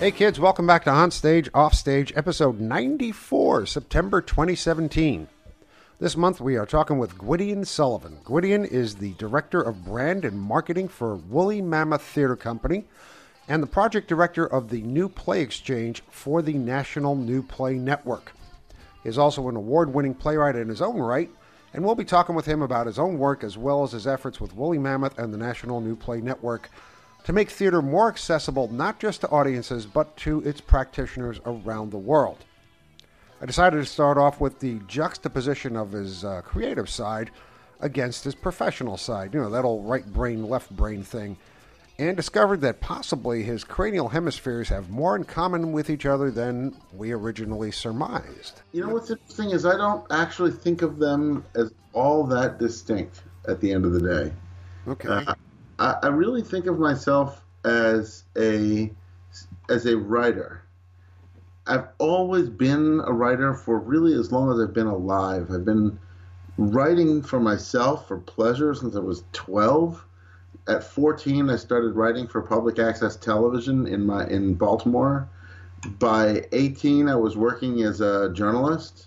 Hey kids, welcome back to On Stage, Off Stage, episode 94, September 2017. This month we are talking with Gwydion Suilebhan. Gwydion is the Director of Brand and Marketing for Woolly Mammoth Theater Company and the Project Director of the New Play Exchange for the National New Play Network. He is also an award winning playwright in his own right, and we'll be talking with him about his own work as well as his efforts with Woolly Mammoth and the National New Play Network to make theater more accessible not just to audiences but to its practitioners around the world. I decided to start off with the juxtaposition of his uh, creative side against his professional side, you know, that old right brain, left brain thing, and discovered that possibly his cranial hemispheres have more in common with each other than we originally surmised. You know what's interesting is I don't actually think of them as all that distinct at the end of the day. Okay. Uh, I, I really think of myself as a as a writer. I've always been a writer for really as long as I've been alive. I've been writing for myself for pleasure since I was 12. At 14, I started writing for public access television in my in Baltimore. By 18, I was working as a journalist,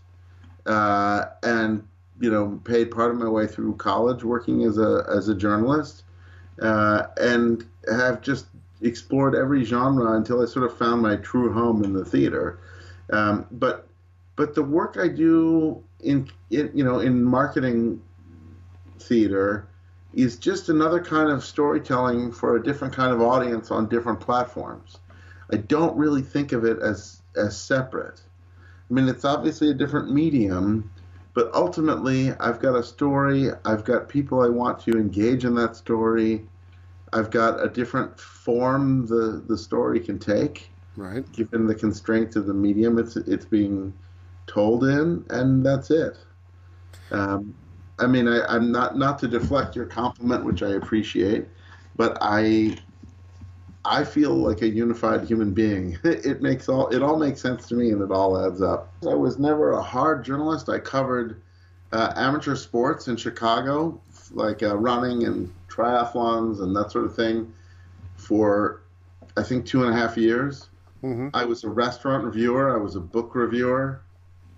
uh, and you know, paid part of my way through college working as a as a journalist uh, and have just explored every genre until I sort of found my true home in the theater. Um, but but the work I do in, in you know in marketing theater is just another kind of storytelling for a different kind of audience on different platforms. I don't really think of it as as separate. I mean, it's obviously a different medium, but ultimately, I've got a story. I've got people I want to engage in that story. I've got a different form the the story can take, Right. given the constraints of the medium it's it's being told in, and that's it. Um, I mean, I, I'm not not to deflect your compliment, which I appreciate, but I I feel like a unified human being. It makes all it all makes sense to me, and it all adds up. I was never a hard journalist. I covered uh, amateur sports in Chicago, like uh, running and triathlons and that sort of thing, for I think two and a half years. Mm-hmm. I was a restaurant reviewer. I was a book reviewer.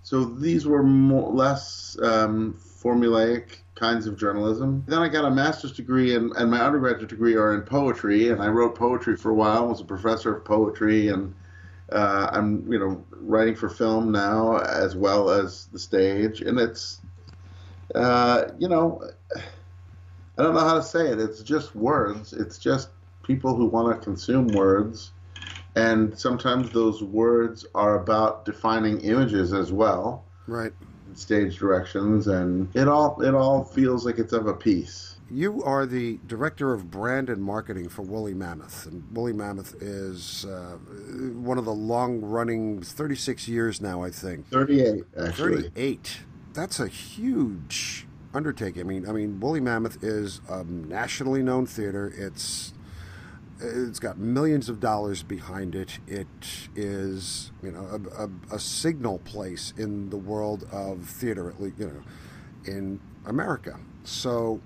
So these were more less um, formulaic kinds of journalism. Then I got a master's degree, and, and my undergraduate degree are in poetry, and I wrote poetry for a while. Was a professor of poetry, and uh, I'm you know writing for film now as well as the stage, and it's uh, you know I don't know how to say it. It's just words. It's just people who want to consume words and sometimes those words are about defining images as well Right. Stage directions and it all it all feels like it's of a piece You are the director of brand and marketing for Woolly Mammoth, and Woolly Mammoth is uh, one of the long-running, 36 years now, I think. 38 actually 38. That's a huge undertaking. I mean, I mean, Woolly Mammoth is a nationally known theater. It's it's got millions of dollars behind it. It is, you know, a, a, a signal place in the world of theater, at least, you know, in America. So,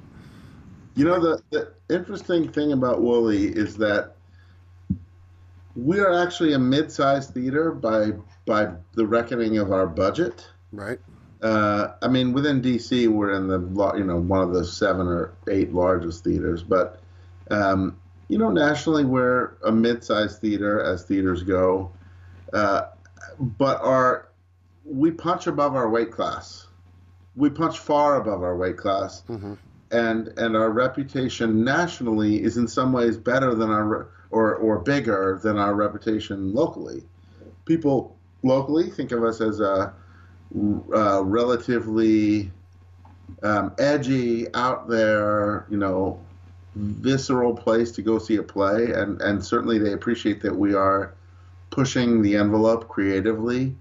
you know the, the interesting thing about Woolly is that we are actually a mid-sized theater by by the reckoning of our budget right, Uh, I mean, within DC, we're in the you know one of the seven or eight largest theaters, but um, you know nationally we're a mid-sized theater as theaters go, uh, but our we punch above our weight class. We punch far above our weight class, Mhm. and and our reputation nationally is in some ways better than our or or bigger than our reputation locally. People locally think of us as a uh, relatively um, edgy, out there, you know, visceral place to go see a play, and and certainly they appreciate that we are pushing the envelope creatively.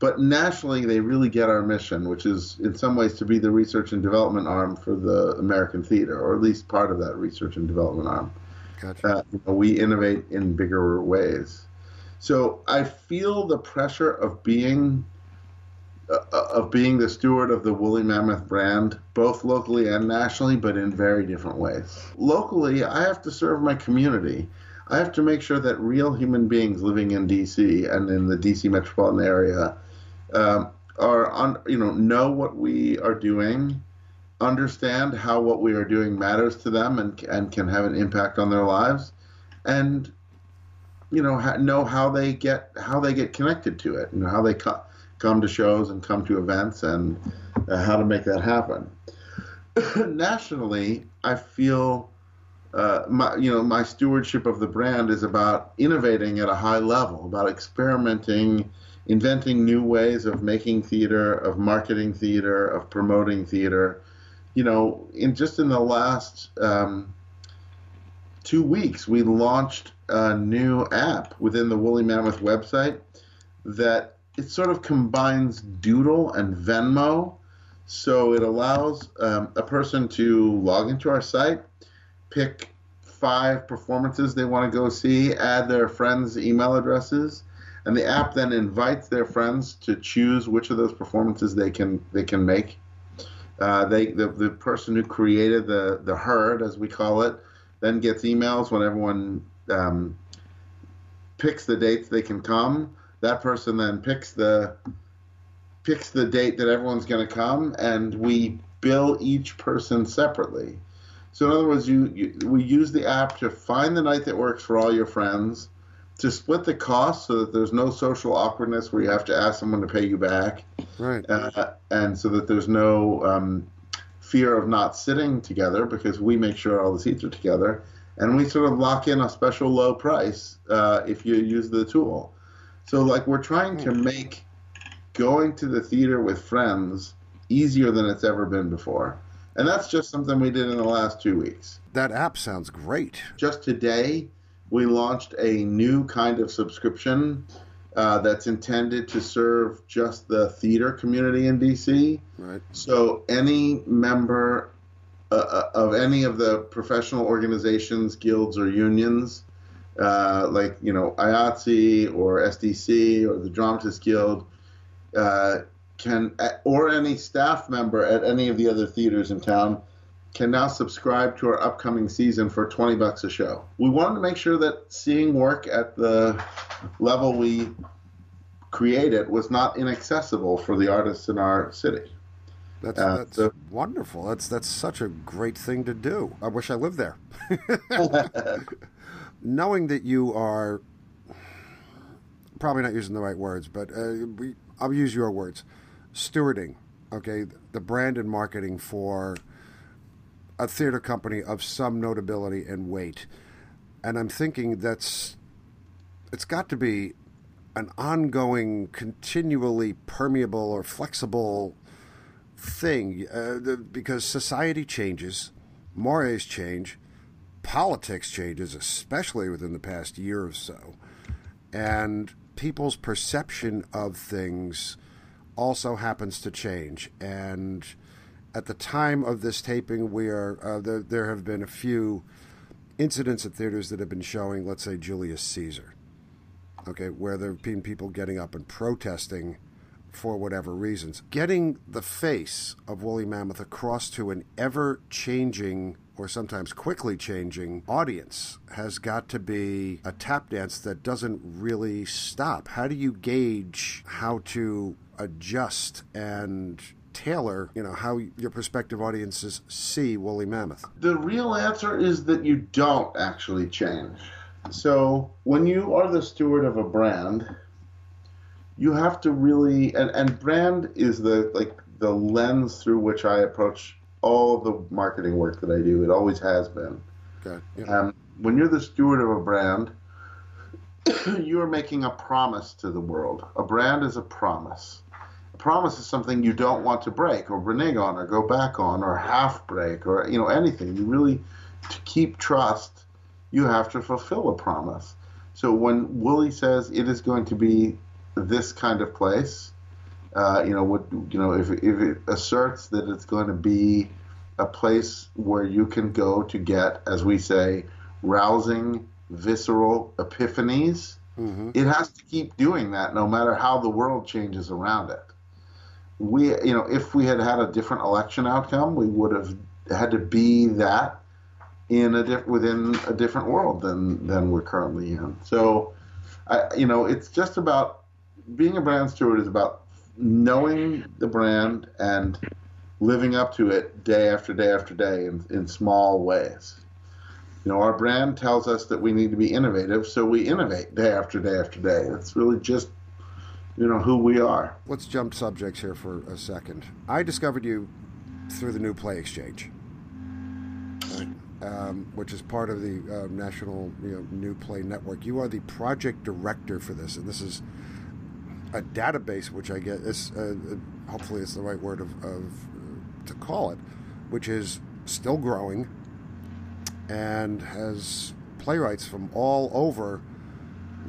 But nationally, they really get our mission, which is in some ways to be the research and development arm for the American theater, or at least part of that research and development arm. gotcha. Uh, you know, we innovate in bigger ways. So I feel the pressure of being of being the steward of the woolly mammoth brand, both locally and nationally, but in very different ways. Locally, I have to serve my community. I have to make sure that real human beings living in DC and in the DC metropolitan area um, are on, you know, know what we are doing, understand how what we are doing matters to them and and can have an impact on their lives, and you know ha- know how they get how they get connected to it, and how they co- come to shows and come to events and uh, how to make that happen. Nationally, I feel. Uh, my, you know, my stewardship of the brand is about innovating at a high level, about experimenting, inventing new ways of making theater, of marketing theater, of promoting theater. You know, in just in the last um, two weeks, we launched a new app within the Woolly Mammoth website that it sort of combines Doodle and Venmo. So it allows um, a person to log into our site, pick five performances they want to go see, add their friends' email addresses, and the app then invites their friends to choose which of those performances they can they can make. Uh, they the, the person who created the the herd, as we call it, then gets emails when everyone um, picks the dates they can come. That person then picks the picks the date that everyone's going to come, and we bill each person separately. So in other words, you, you, we use the app to find the night that works for all your friends, to split the cost so that there's no social awkwardness where you have to ask someone to pay you back, Right. uh, and so that there's no um, fear of not sitting together because we make sure all the seats are together, and we sort of lock in a special low price uh, if you use the tool. So like we're trying to make going to the theater with friends easier than it's ever been before. And that's just something we did in the last two weeks. That app sounds great. Just today, we launched a new kind of subscription uh, that's intended to serve just the theater community in DC. Right. So any member uh, uh, of any of the professional organizations, guilds, or unions, uh, like you know IATSE or SDC or the Dramatists Guild, uh, can or any staff member at any of the other theaters in town can now subscribe to our upcoming season for 20 bucks a show. We wanted to make sure that seeing work at the level we created was not inaccessible for the artists in our city. That's Uh, that's so- wonderful. That's that's such a great thing to do. I wish I lived there. Knowing that you are probably not using the right words, but uh, we, I'll use your words. Stewarding, okay, the brand and marketing for a theater company of some notability and weight, and I'm thinking that's it's got to be an ongoing, continually permeable or flexible thing uh, because society changes, mores change, politics changes, especially within the past year or so, and people's perception of things also happens to change. And at the time of this taping, we are uh, there, there have been a few incidents at theaters that have been showing, let's say, Julius Caesar. Okay, where there have been people getting up and protesting for whatever reasons. Getting the face of Woolly Mammoth across to an ever changing or sometimes quickly changing audience has got to be a tap dance that doesn't really stop. How do you gauge how to adjust and tailor, you know, how your prospective audiences see Woolly Mammoth? The real answer is that you don't actually change. So when you are the steward of a brand, you have to really and, and brand is the like the lens through which I approach all the marketing work that I do. It always has been. Okay. Yeah. Um, when you're the steward of a brand, you are making a promise to the world. A brand is a promise. A promise is something you don't want to break or renege on or go back on or half break or you know anything. You really to keep trust, you have to fulfill a promise. So when Woolly says it is going to be this kind of place, uh, you know, what you know, if if it asserts that it's going to be a place where you can go to get, as we say, rousing, visceral epiphanies, hmm it has to keep doing that no matter how the world changes around it. We, you know, if we had had a different election outcome, we would have had to be that in a diff- within a different world than than we're currently in. So, I, you know, it's just about being a brand steward is about knowing the brand and living up to it day after day after day in, in small ways. You know, our brand tells us that we need to be innovative, so we innovate day after day after day. It's really just, you know, who we are. Let's jump subjects here for a second. I discovered you through the New Play Exchange, um, which is part of the uh, National you know, New Play Network. You are the project director for this, and this is a database, which I get is uh, hopefully it's the right word of, of to call it, which is still growing and has playwrights from all over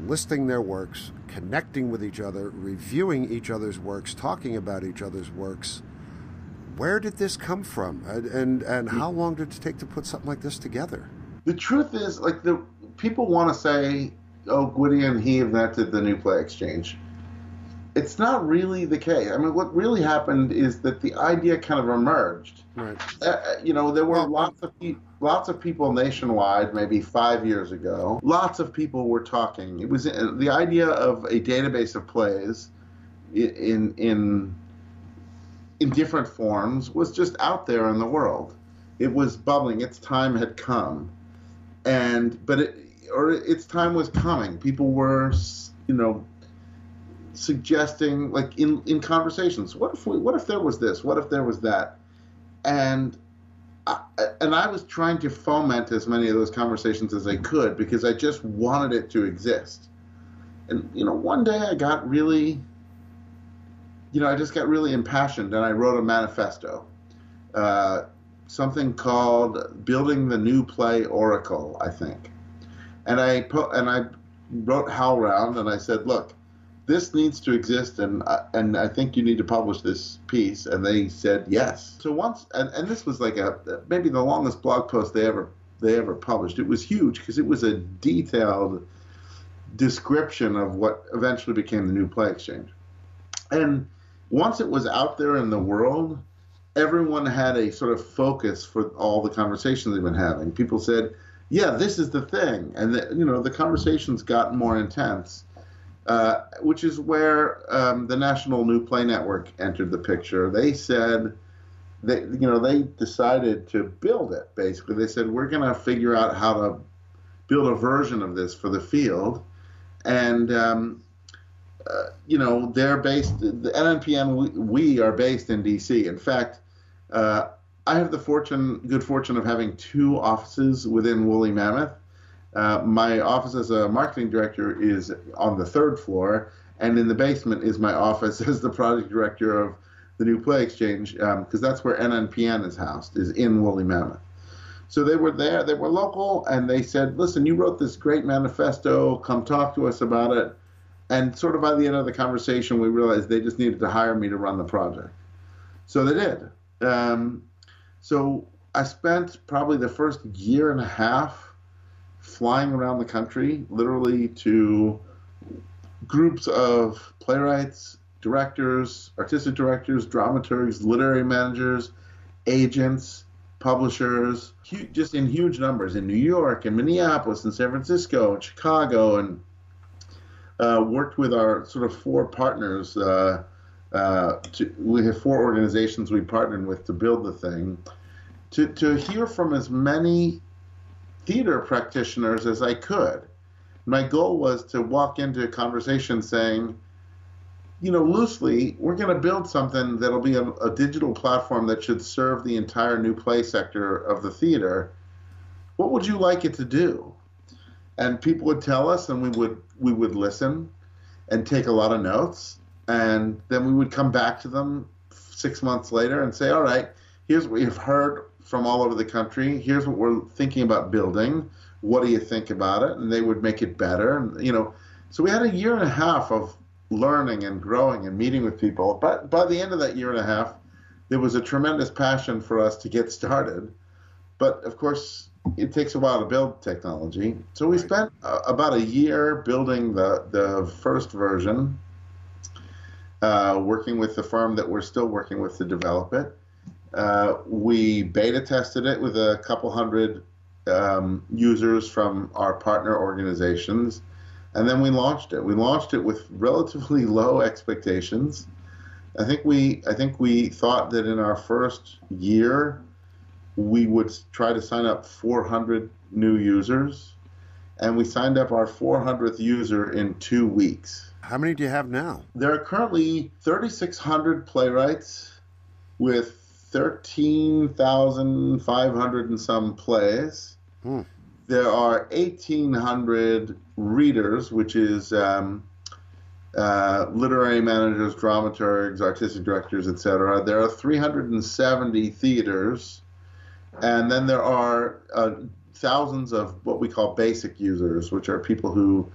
listing their works, connecting with each other, reviewing each other's works, talking about each other's works. Where did this come from, and and, and how long did it take to put something like this together? The truth is, like the people want to say, "Oh, Gwydion, he invented the New Play Exchange." It's not really the case. I mean, what really happened is that the idea kind of emerged. Right. Uh, you know, there were lots of people lots of people nationwide, maybe five years ago, lots of people were talking. It was the idea of a database of plays in in in different forms was just out there in the world. It was bubbling. Its time had come, and but it or its time was coming. People were, you know, suggesting like in in conversations. What if we? What if there was this? What if there was that? And and I was trying to foment as many of those conversations as I could because I just wanted it to exist. And you know, one day I got really, you know, I just got really impassioned and I wrote a manifesto, uh, something called "Building the New Play Oracle," I think. And I put and I wrote HowlRound and I said, look, this needs to exist, and uh, and I think you need to publish this piece." And they said yes. So once, and, and this was like a maybe the longest blog post they ever they ever published. It was huge because it was a detailed description of what eventually became the new Play Exchange. And once it was out there in the world, everyone had a sort of focus for all the conversations they've been having. People said, "Yeah, this is the thing," and the, you know the conversations got more intense. Uh, which is where um, the National New Play Network entered the picture. They said, they, you know, they decided to build it. Basically, they said we're going to figure out how to build a version of this for the field, and um, uh, you know, they're based. The NNPN we, we are based in D.C. In fact. Uh, I have the fortune, good fortune of having two offices within Woolly Mammoth. Uh, my office as a marketing director is on the third floor, and in the basement is my office as the project director of the new Play Exchange, because um, that's where NNPN is housed, is in Woolly Mammoth. So they were there, they were local, and they said, listen, you wrote this great manifesto, come talk to us about it. And sort of by the end of the conversation, we realized they just needed to hire me to run the project. So they did. Um, so I spent probably the first year and a half flying around the country, literally to groups of playwrights, directors, artistic directors, dramaturgs, literary managers, agents, publishers, just in huge numbers in New York and Minneapolis and San Francisco and Chicago, and uh, worked with our sort of four partners. Uh, uh, to, we have four organizations we partnered with to build the thing. To, to hear from as many theater practitioners as I could. My goal was to walk into a conversation saying, you know, loosely, we're going to build something that'll be a, a, digital platform that should serve the entire new play sector of the theater. What would you like it to do? And people would tell us, and we would we would listen and take a lot of notes, and then we would come back to them six months later and say, all right, here's what we've heard from all over the country. Here's what we're thinking about building. What do you think about it? And they would make it better. And you know, so we had a year and a half of learning and growing and meeting with people. But by the end of that year and a half, there was a tremendous passion for us to get started. But of course, it takes a while to build technology. So we right. spent uh, about a year building the the first version, uh, working with the firm that we're still working with to develop it. Uh, we beta tested it with a couple hundred um, users from our partner organizations, and then we launched it. We launched it with relatively low expectations. I think we I think we thought that in our first year we would try to sign up 400 new users, and we signed up our 400th user in two weeks. How many do you have now? There are currently 3,600 playwrights with 13,500 and some plays. Hmm. There are 1,800 readers, which is um, uh, literary managers, dramaturgs, artistic directors, etc. There are 370 theaters, and then there are uh, thousands of what we call basic users, which are people who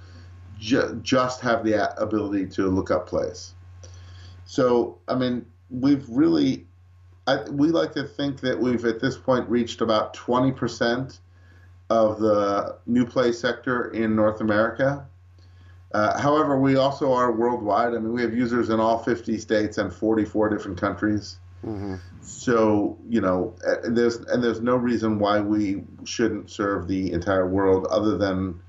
ju- just have the ability to look up plays. So, I mean, we've really, I, we like to think that we've at this point reached about 20% of the new play sector in North America. Uh, however, we also are worldwide. I mean, we have users in all 50 states and 44 different countries. Mm-hmm. So you know, and there's and there's no reason why we shouldn't serve the entire world, other than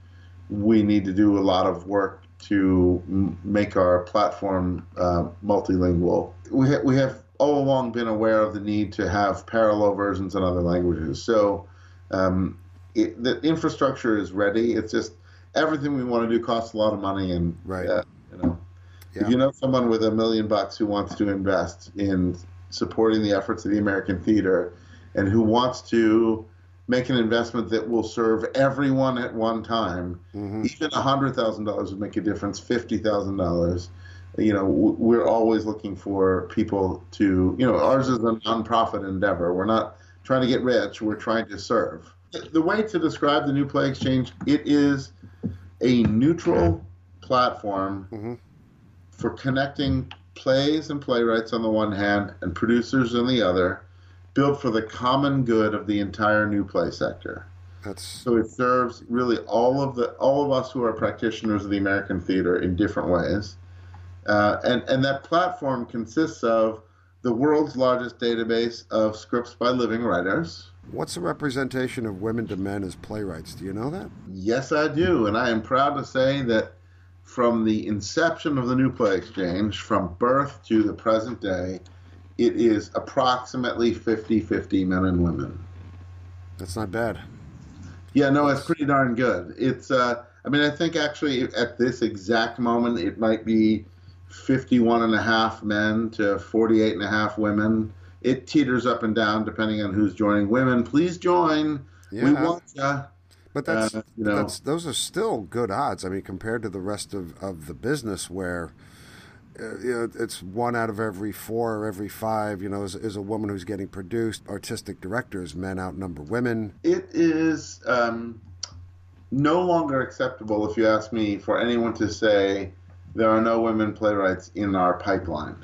we need to do a lot of work to m- make our platform uh, multilingual. We ha- we have all along been aware of the need to have parallel versions in other languages. So um, it, the infrastructure is ready. It's just everything we want to do costs a lot of money, and Right. uh, you know, Yeah. if you know someone with a million bucks who wants to invest in supporting the efforts of the American theater, and who wants to make an investment that will serve everyone at one time, Mhm. even a hundred thousand dollars would make a difference. Fifty thousand dollars. You know, we're always looking for people to, you know, ours is a nonprofit endeavor. We're not trying to get rich. We're trying to serve. The way to describe the New Play Exchange, it is a neutral platform Mhm. for connecting plays and playwrights on the one hand and producers on the other, built for the common good of the entire new play sector. That's So it serves really all of the all of us who are practitioners of the American theater in different ways, uh, and and that platform consists of the world's largest database of scripts by living writers. what's the representation of women to men as playwrights? Do you know that? Yes, I do, and I am proud to say that from the inception of the New Play Exchange, from birth to the present day, it is approximately 50-50 men and women. That's not bad. Yeah, no, it's pretty darn good. It's, uh, I mean, I think actually at this exact moment, it might be 51 and a half men to 48 and a half women. It teeters up and down depending on who's joining. Women, please join. We want ya. But that's, Uh, you know. that's those are still good odds. I mean, compared to the rest of, of the business, where uh, you know, it's one out of every four or every five. You know, is, is a woman who's getting produced. Artistic directors, men outnumber women. It is um, no longer acceptable, if you ask me, for anyone to say there are no women playwrights in our pipeline.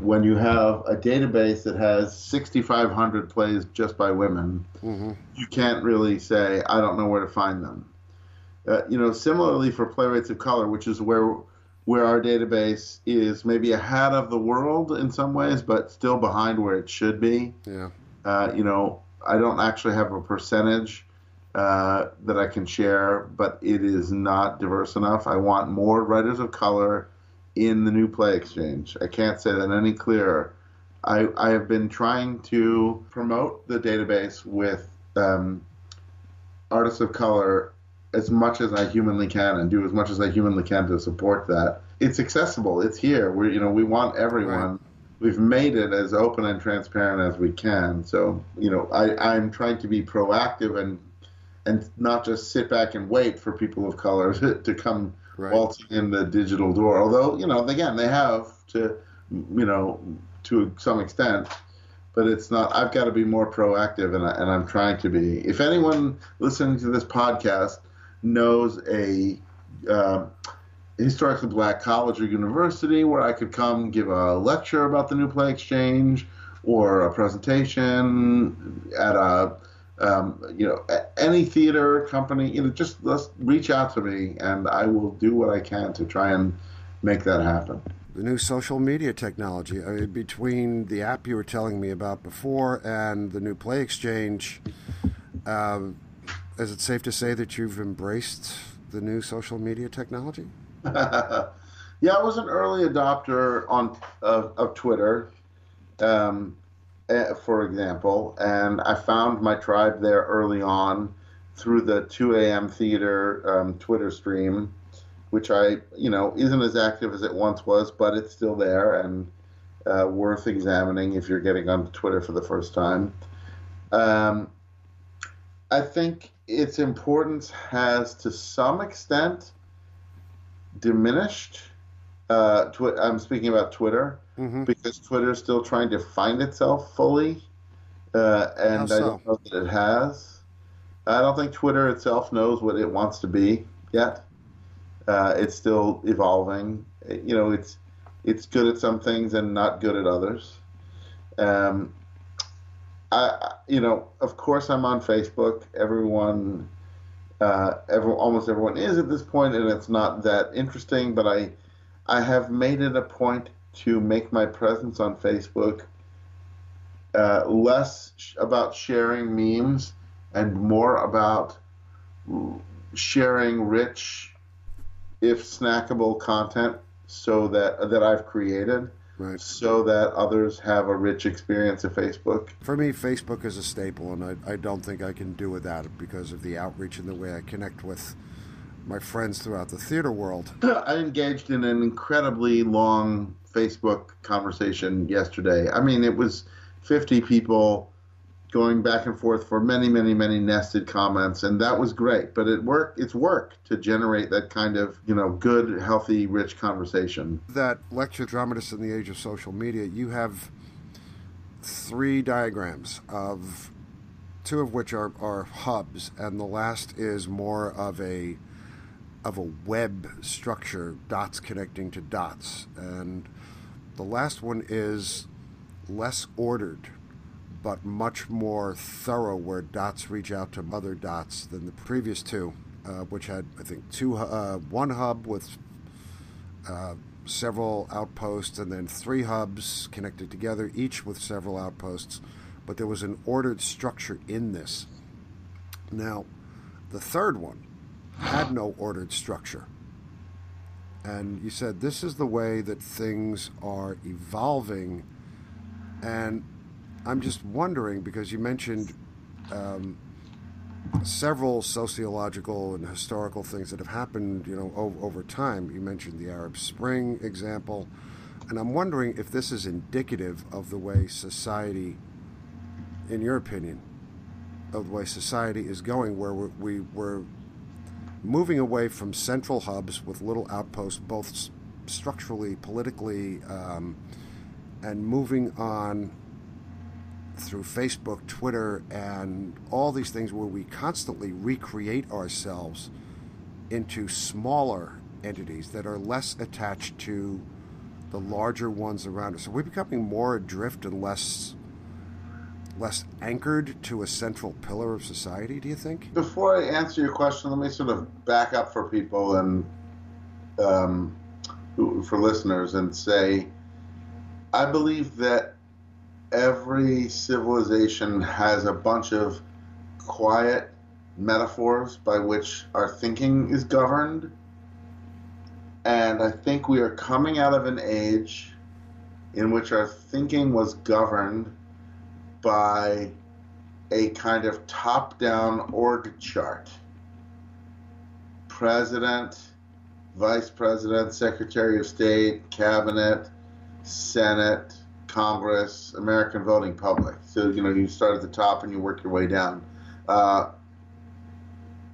When you have a database that has 6,500 plays just by women, hmm you can't really say, I don't know where to find them. Uh, you know, similarly for playwrights of color, which is where where our database is maybe ahead of the world in some ways, but still behind where it should be. Yeah. Uh, you know, I don't actually have a percentage uh, that I can share, but it is not diverse enough. I want more writers of color in the new play exchange. I can't say that any clearer. I, I have been trying to promote the database with um, artists of color as much as I humanly can and do as much as I humanly can to support that. It's accessible. It's here. We you know we want everyone. Right. We've made it as open and transparent as we can. So you know I, I'm trying to be proactive and and not just sit back and wait for people of color to, to come Right. waltzing in the digital door. Although you know again they have to you know to some extent but it's not. I've got to be more proactive, and, I, and I'm trying to be. If anyone listening to this podcast knows a uh, historically black college or university where I could come give a lecture about the New Play Exchange or a presentation at a um, you know any theater company, you know, just let's reach out to me, and I will do what I can to try and make that happen. The new social media technology. I mean, between the app you were telling me about before and the new Play Exchange, um, is it safe to say that you've embraced the new social media technology? yeah, I was an early adopter on of, of Twitter, um, eh, for example, and I found my tribe there early on through the 2 a.m. theater um, Twitter stream, which I, you know, isn't as active as it once was, but it's still there and uh, worth examining if you're getting onto Twitter for the first time. Um, I think its importance has, to some extent, diminished. Uh, twi- I'm speaking about Twitter Mm-hmm. because Twitter is still trying to find itself fully, uh, and How I don't know that it has. I don't think Twitter itself knows what it wants to be yet. Uh, it's still evolving. You know, it's it's good at some things and not good at others. Um, I, I- you know, of course, I'm on Facebook. Everyone, uh, every, almost everyone is at this point, and it's not that interesting. But I, I have made it a point to make my presence on Facebook uh, less sh- about sharing memes and more about sharing rich, if snackable content, so that that I've created, Right. so that others have a rich experience of Facebook. For me, Facebook is a staple, and I, I don't think I can do without it because of the outreach and the way I connect with my friends throughout the theater world. I engaged in an incredibly long Facebook conversation yesterday. I mean, it was 50 people going back and forth for many, many, many nested comments, and that was great. But it work. It's work to generate that kind of you know good, healthy, rich conversation. That lecture, Dramatist in the Age of Social Media, you have three diagrams of two of which are, are hubs, and the last is more of a of a web structure, dots connecting to dots, and the last one is less ordered, but much more thorough, where dots reach out to other dots than the previous two, uh, which had I think two uh, one hub with uh, several outposts, and then three hubs connected together, each with several outposts. But there was an ordered structure in this. Now, the third one had no ordered structure. And you said this is the way that things are evolving. And I'm just wondering because you mentioned um, several sociological and historical things that have happened, you know, over, over time. You mentioned the Arab Spring example, and I'm wondering if this is indicative of the way society, in your opinion, of the way society is going, where we, we we're moving away from central hubs with little outposts, both structurally, politically, um, and moving on through Facebook, Twitter, and all these things where we constantly recreate ourselves into smaller entities that are less attached to the larger ones around us. So we're becoming more adrift and less less anchored to a central pillar of society, do you think? Before I answer your question, let me sort of back up for people and um, for listeners and say, I believe that every civilization has a bunch of quiet metaphors by which our thinking is governed. And I think we are coming out of an age in which our thinking was governed by a kind of top down org chart. President, Vice President, Secretary of State, Cabinet, Senate, Congress, American voting public. So, you know, you start at the top and you work your way down. Uh,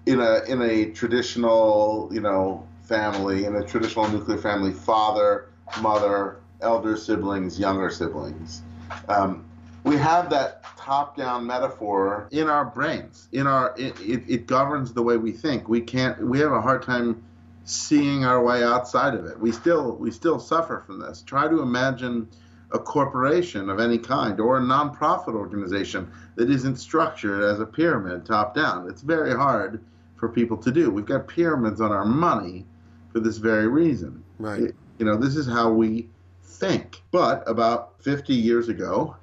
in a in a traditional, you know, family, in a traditional nuclear family, father, mother, elder siblings, younger siblings. Um, we have that top-down metaphor in our brains. In our, it, it, it governs the way we think. We can't. We have a hard time seeing our way outside of it. We still we still suffer from this. Try to imagine a corporation of any kind or a nonprofit organization that isn't structured as a pyramid top down. It's very hard for people to do. We've got pyramids on our money for this very reason. Right. It- you know, this is how we think. But about 50 years ago,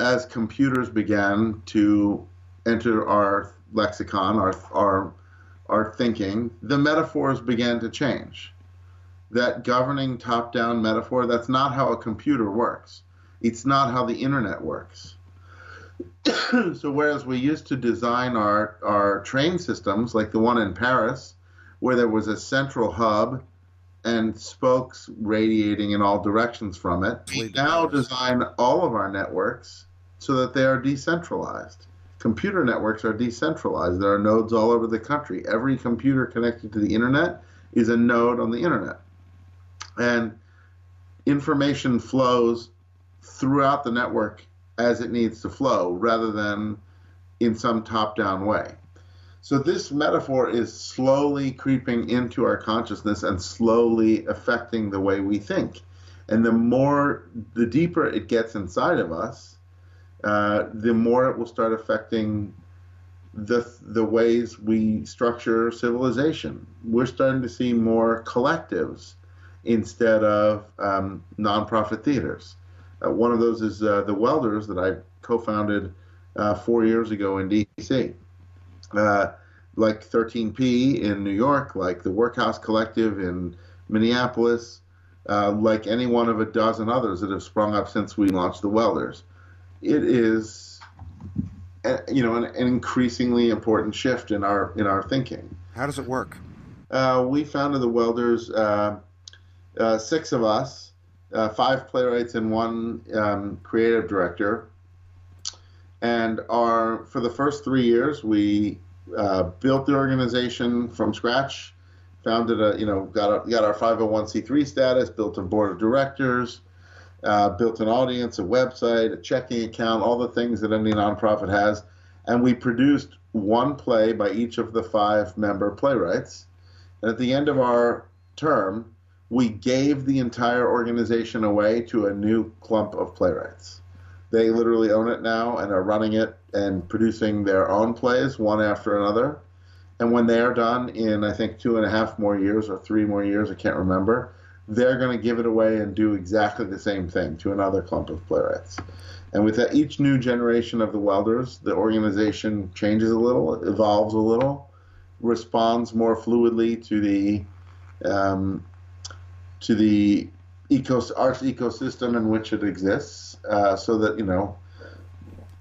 as computers began to enter our lexicon, our our our thinking, the metaphors began to change. That governing top-down metaphor, that's not how a computer works. It's not how the internet works. so whereas we used to design our, our train systems, like the one in Paris, where there was a central hub and spokes radiating in all directions from it, we now design all of our networks so that they are decentralized. Computer networks are decentralized. There are nodes all over the country. Every computer connected to the internet is a node on the internet. And information flows throughout the network as it needs to flow rather than in some top down way. So this metaphor is slowly creeping into our consciousness and slowly affecting the way we think. And the more, the deeper it gets inside of us, uh, the more it will start affecting the the ways we structure civilization. We're starting to see more collectives instead of um, nonprofit theaters. Uh, one of those is uh, the Welders that I co-founded uh, four years ago in D.C. Uh, like 13P in New York, like the Workhaus Collective in Minneapolis, uh, like any one of a dozen others that have sprung up since we launched the Welders. It is, uh, you know, an, an increasingly important shift in our in our thinking. How does it work? we founded the Welders, six of us, uh, five playwrights and one um, creative director. And our for the first three years, we uh, built the organization from scratch, founded a you know got got our 501c3 status, built a board of directors, uh, built an audience, a website, a checking account, all the things that any nonprofit has, and we produced one play by each of the five member playwrights. And at the end of our term, we gave the entire organization away to a new clump of playwrights. They literally own it now and are running it and producing their own plays one after another. And when they are done in, I think, two and a half more years or three more years, I can't remember, they're going to give it away and do exactly the same thing to another clump of playwrights. And with each new generation of the welders, the organization changes a little, evolves a little, responds more fluidly to the um, to the ecos- arts ecosystem in which it exists, uh, so that you know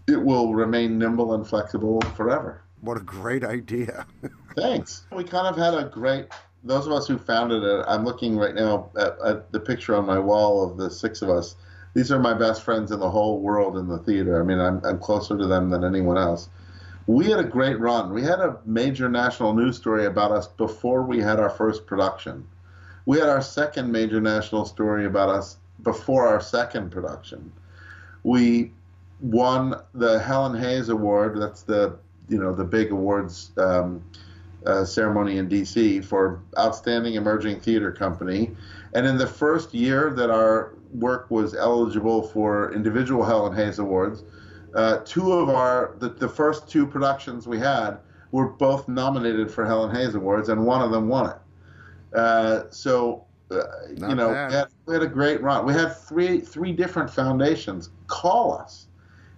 it will remain nimble and flexible forever. What a great idea! Thanks. We kind of had a great. Those of us who founded it. I'm looking right now at, at the picture on my wall of the six of us. These are my best friends in the whole world in the theater. I mean, I'm, I'm closer to them than anyone else. We had a great run. We had a major national news story about us before we had our first production we had our second major national story about us before our second production. We won the Helen Hayes Award. That's the you know the big awards um, uh, ceremony in D.C. for outstanding emerging theater company. And in the first year that our work was eligible for individual Helen Hayes Awards, uh, two of our the, the first two productions we had were both nominated for Helen Hayes Awards, and one of them won it. Uh, so, uh, you know, we had, we had, a great run. We had three three different foundations call us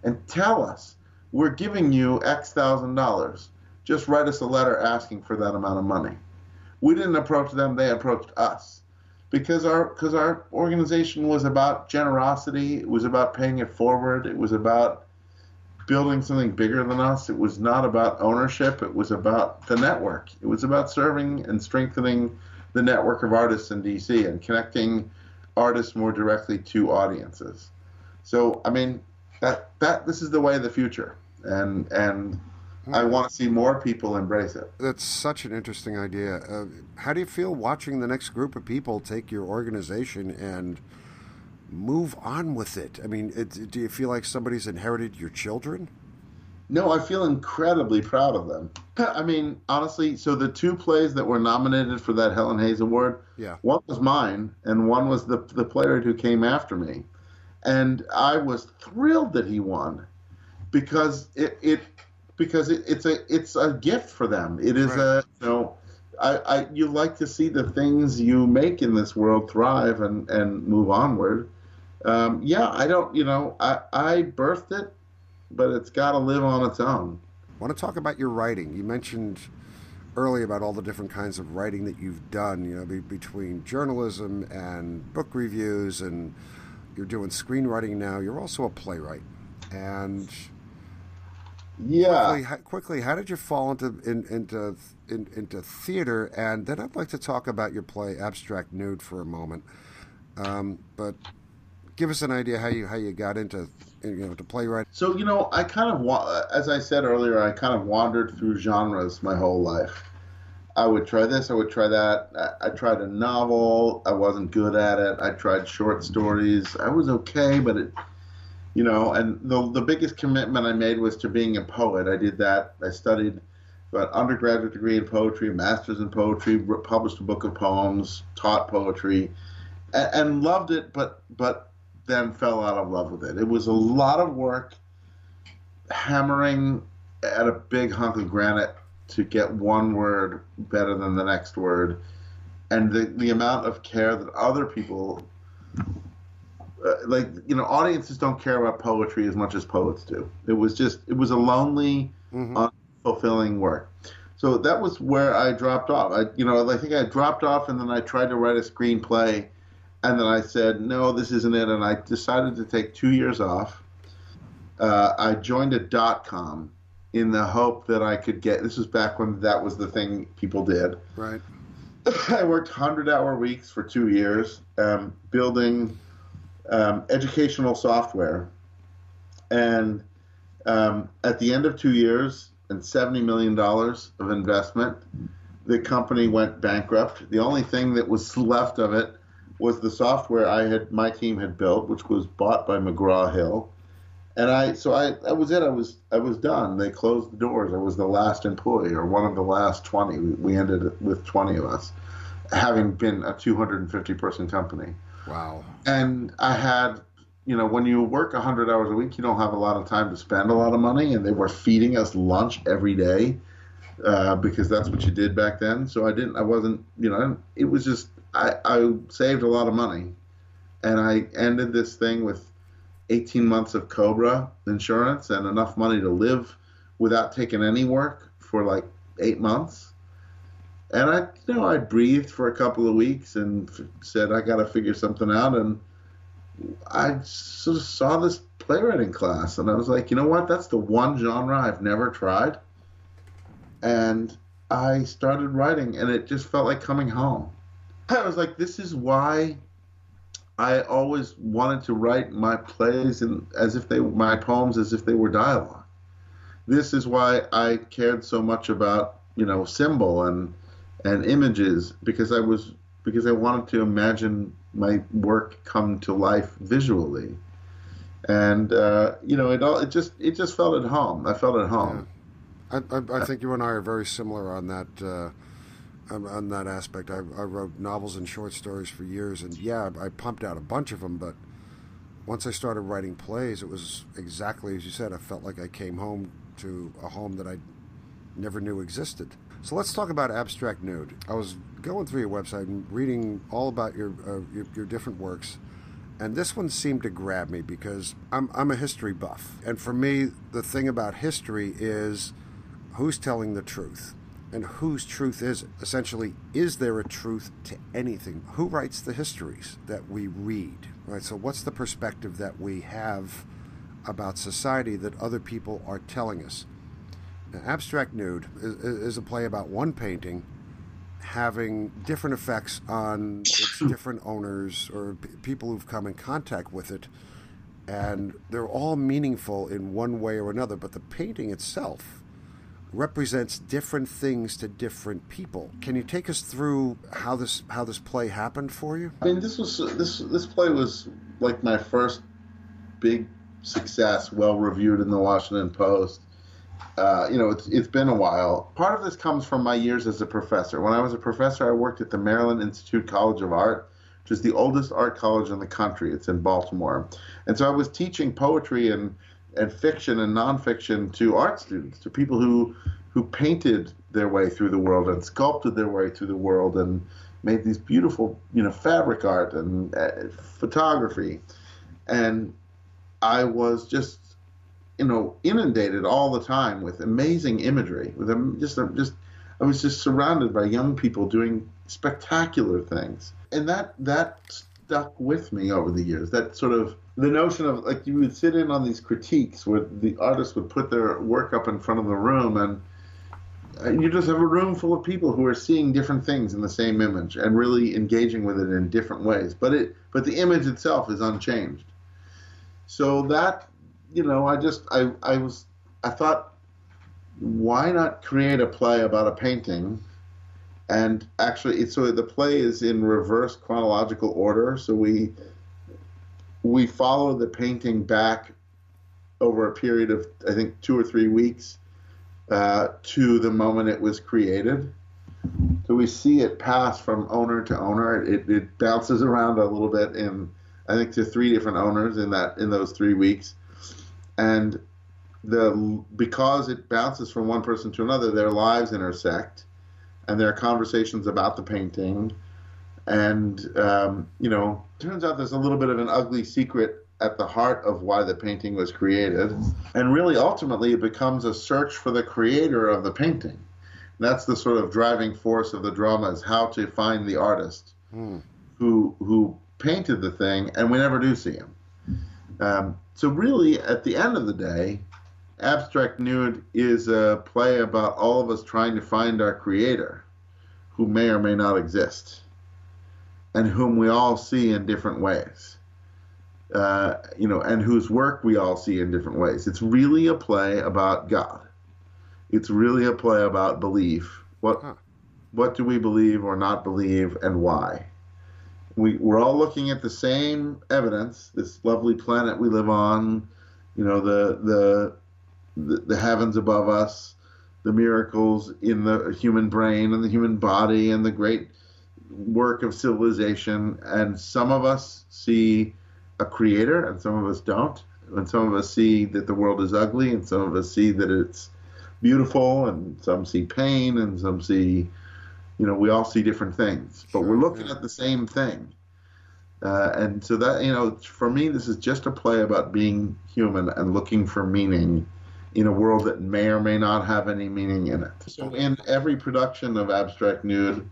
and tell us we're giving you X thousand dollars. Just write us a letter asking for that amount of money. We didn't approach them; they approached us because our because our organization was about generosity. It was about paying it forward. It was about building something bigger than us. It was not about ownership. It was about the network. It was about serving and strengthening the network of artists in DC and connecting artists more directly to audiences. So I mean that that this is the way of the future, and and I hmm. want to see more people embrace it. That's such an interesting idea. Uh, how do you feel watching the next group of people take your organization and move on with it? I mean, it, do you feel like somebody's inherited your children? No, I feel incredibly proud of them. I mean, honestly, so the two plays that were nominated for that Helen Hayes Award, yeah, one was mine, and one was the the playwright who came after me, and I was thrilled that he won, because it it because it, it's a it's a gift for them. It is right. a you know. I, I you like to see the things you make in this world thrive and, and move onward. Um, yeah, I don't, you know, I, I birthed it but it's got to live on its own. I want to talk about your writing. You mentioned earlier about all the different kinds of writing that you've done, you know, be, between journalism and book reviews, and you're doing screenwriting now. You're also a playwright. And yeah, quickly, quickly how did you fall into in, into in, into theater? And then I'd like to talk about your play Abstract Nude for a moment. Um, but give us an idea how you how you got into you know to playwright. So you know, I kind of as I said earlier, I kind of wandered through genres my whole life. I would try this, I would try that. I, I tried a novel, I wasn't good at it. I tried short stories, I was okay, but it, you know, and the the biggest commitment I made was to being a poet. I did that. I studied got undergraduate degree in poetry, master's in poetry, published a book of poems, taught poetry, and, and loved it, but but then fell out of love with it. It was a lot of work hammering at a big hunk of granite to get one word better than the next word. And the, the amount of care that other people, uh, like, you know, audiences don't care about poetry as much as poets do. It was just, it was a lonely, mm-hmm. unfulfilling work. So that was where I dropped off. I, you know, I think I dropped off and then I tried to write a screenplay and then I said, no, this isn't it. And I decided to take two years off. Uh, I joined a dot com in the hope that I could get. This was back when that was the thing people did. Right. I worked hundred hour weeks for two years, um, building um, educational software, and um, at the end of two years and seventy million dollars of investment, the company went bankrupt. The only thing that was left of it was the software I had my team had built, which was bought by McGraw Hill. And I so I that was it. I was I was done. They closed the doors. I was the last employee or one of the last twenty. We ended with twenty of us, having been a two hundred and fifty person company. Wow. And I had you know, when you work 100 hours a week, you don't have a lot of time to spend a lot of money, and they were feeding us lunch every day uh, because that's what you did back then. So I didn't, I wasn't, you know, it was just I, I saved a lot of money, and I ended this thing with 18 months of Cobra insurance and enough money to live without taking any work for like eight months. And I, you know, I breathed for a couple of weeks and f- said I got to figure something out. And I sort of saw this playwriting class, and I was like, you know what? That's the one genre I've never tried. And I started writing, and it just felt like coming home. I was like, this is why I always wanted to write my plays and as if they my poems as if they were dialogue. This is why I cared so much about you know symbol and and images because I was because I wanted to imagine my work come to life visually, and uh, you know it all it just it just felt at home. I felt at home. Yeah. I, I, I think you and I are very similar on that. Uh, on that aspect. I, I, wrote novels and short stories for years, and yeah, I pumped out a bunch of them. But once I started writing plays, it was exactly as you said. I felt like I came home to a home that I never knew existed. So let's talk about abstract nude. I was going through your website and reading all about your uh, your, your different works. And this one seemed to grab me because I'm, I'm a history buff. And for me, the thing about history is who's telling the truth and whose truth is it? Essentially, is there a truth to anything? Who writes the histories that we read? Right. So, what's the perspective that we have about society that other people are telling us? Now, Abstract Nude is, is a play about one painting having different effects on its different owners or p- people who've come in contact with it, and they're all meaningful in one way or another. But the painting itself represents different things to different people. Can you take us through how this how this play happened for you? I mean, this was this this play was like my first big success, well reviewed in the Washington Post. Uh, you know, it's it's been a while. Part of this comes from my years as a professor. When I was a professor, I worked at the Maryland Institute College of Art, which is the oldest art college in the country. It's in Baltimore, and so I was teaching poetry and and fiction and nonfiction to art students, to people who who painted their way through the world and sculpted their way through the world and made these beautiful, you know, fabric art and uh, photography. And I was just you know, inundated all the time with amazing imagery. With um, just, just, I was just surrounded by young people doing spectacular things, and that that stuck with me over the years. That sort of the notion of like you would sit in on these critiques where the artists would put their work up in front of the room and uh, you just have a room full of people who are seeing different things in the same image and really engaging with it in different ways but it but the image itself is unchanged so that you know i just i i was i thought why not create a play about a painting and actually so the play is in reverse chronological order. So we we follow the painting back over a period of i think two or three weeks uh, to the moment it was created. So we see it pass from owner to owner. It, it bounces around a little bit in i think to three different owners in that in those three weeks. And the because it bounces from one person to another their lives intersect and there are conversations about the painting. And um, you know, turns out there's a little bit of an ugly secret at the heart of why the painting was created, and really, ultimately, it becomes a search for the creator of the painting. And that's the sort of driving force of the drama: is how to find the artist hmm. who who painted the thing, and we never do see him. Um, so, really, at the end of the day, Abstract Nude is a play about all of us trying to find our creator, who may or may not exist, and whom we all see in different ways. Uh, you know, and whose work we all see in different ways. It's really a play about God. It's really a play about belief. What huh. what do we believe or not believe, and why? We we're all looking at the same evidence. This lovely planet we live on. You know, the the the, the heavens above us, the miracles in the human brain and the human body, and the great work of civilization. And some of us see a creator, and some of us don't. And some of us see that the world is ugly, and some of us see that it's beautiful, and some see pain, and some see, you know, we all see different things, but sure, we're looking yeah. at the same thing. Uh, and so that, you know, for me, this is just a play about being human and looking for meaning in a world that may or may not have any meaning in it. So, in every production of Abstract Nude,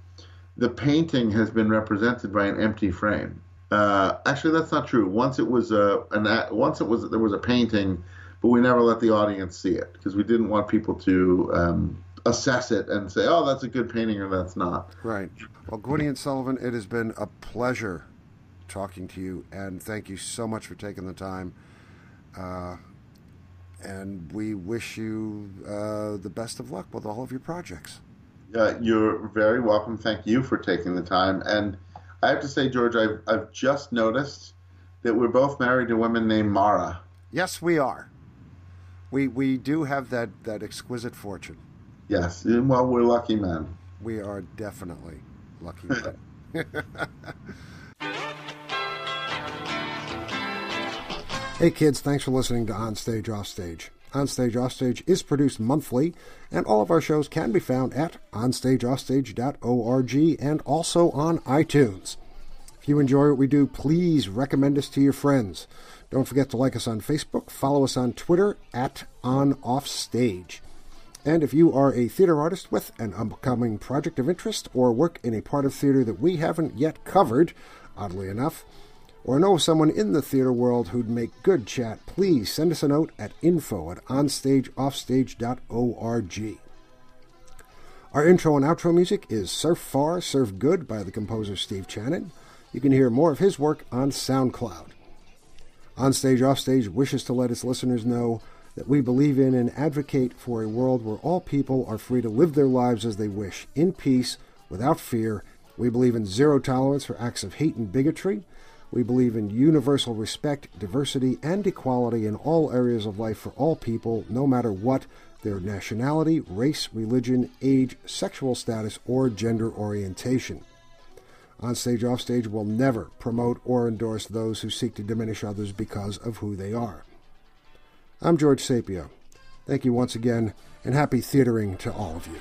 the painting has been represented by an empty frame. Uh, actually, that's not true. Once it was a an once it was there was a painting, but we never let the audience see it because we didn't want people to um, assess it and say, "Oh, that's a good painting" or "That's not." Right. Well, Gwydion Suilebhan, it has been a pleasure talking to you, and thank you so much for taking the time. Uh, and we wish you uh, the best of luck with all of your projects. Uh, you're very welcome. Thank you for taking the time. And I have to say, George, I've, I've just noticed that we're both married to women named Mara. Yes, we are. We we do have that, that exquisite fortune. Yes. Well, we're lucky men. We are definitely lucky men. Hey kids, thanks for listening to Onstage Offstage. Onstage Offstage is produced monthly, and all of our shows can be found at onstageoffstage.org and also on iTunes. If you enjoy what we do, please recommend us to your friends. Don't forget to like us on Facebook, follow us on Twitter at OnOffStage. And if you are a theater artist with an upcoming project of interest or work in a part of theater that we haven't yet covered, oddly enough, or know someone in the theater world who'd make good chat, please send us a note at info at onstageoffstage.org. Our intro and outro music is Surf Far, Surf Good by the composer Steve Channon. You can hear more of his work on SoundCloud. Onstage Offstage wishes to let its listeners know that we believe in and advocate for a world where all people are free to live their lives as they wish, in peace, without fear. We believe in zero tolerance for acts of hate and bigotry. We believe in universal respect, diversity, and equality in all areas of life for all people, no matter what their nationality, race, religion, age, sexual status, or gender orientation. Onstage Offstage will never promote or endorse those who seek to diminish others because of who they are. I'm George Sapio. Thank you once again, and happy theatering to all of you.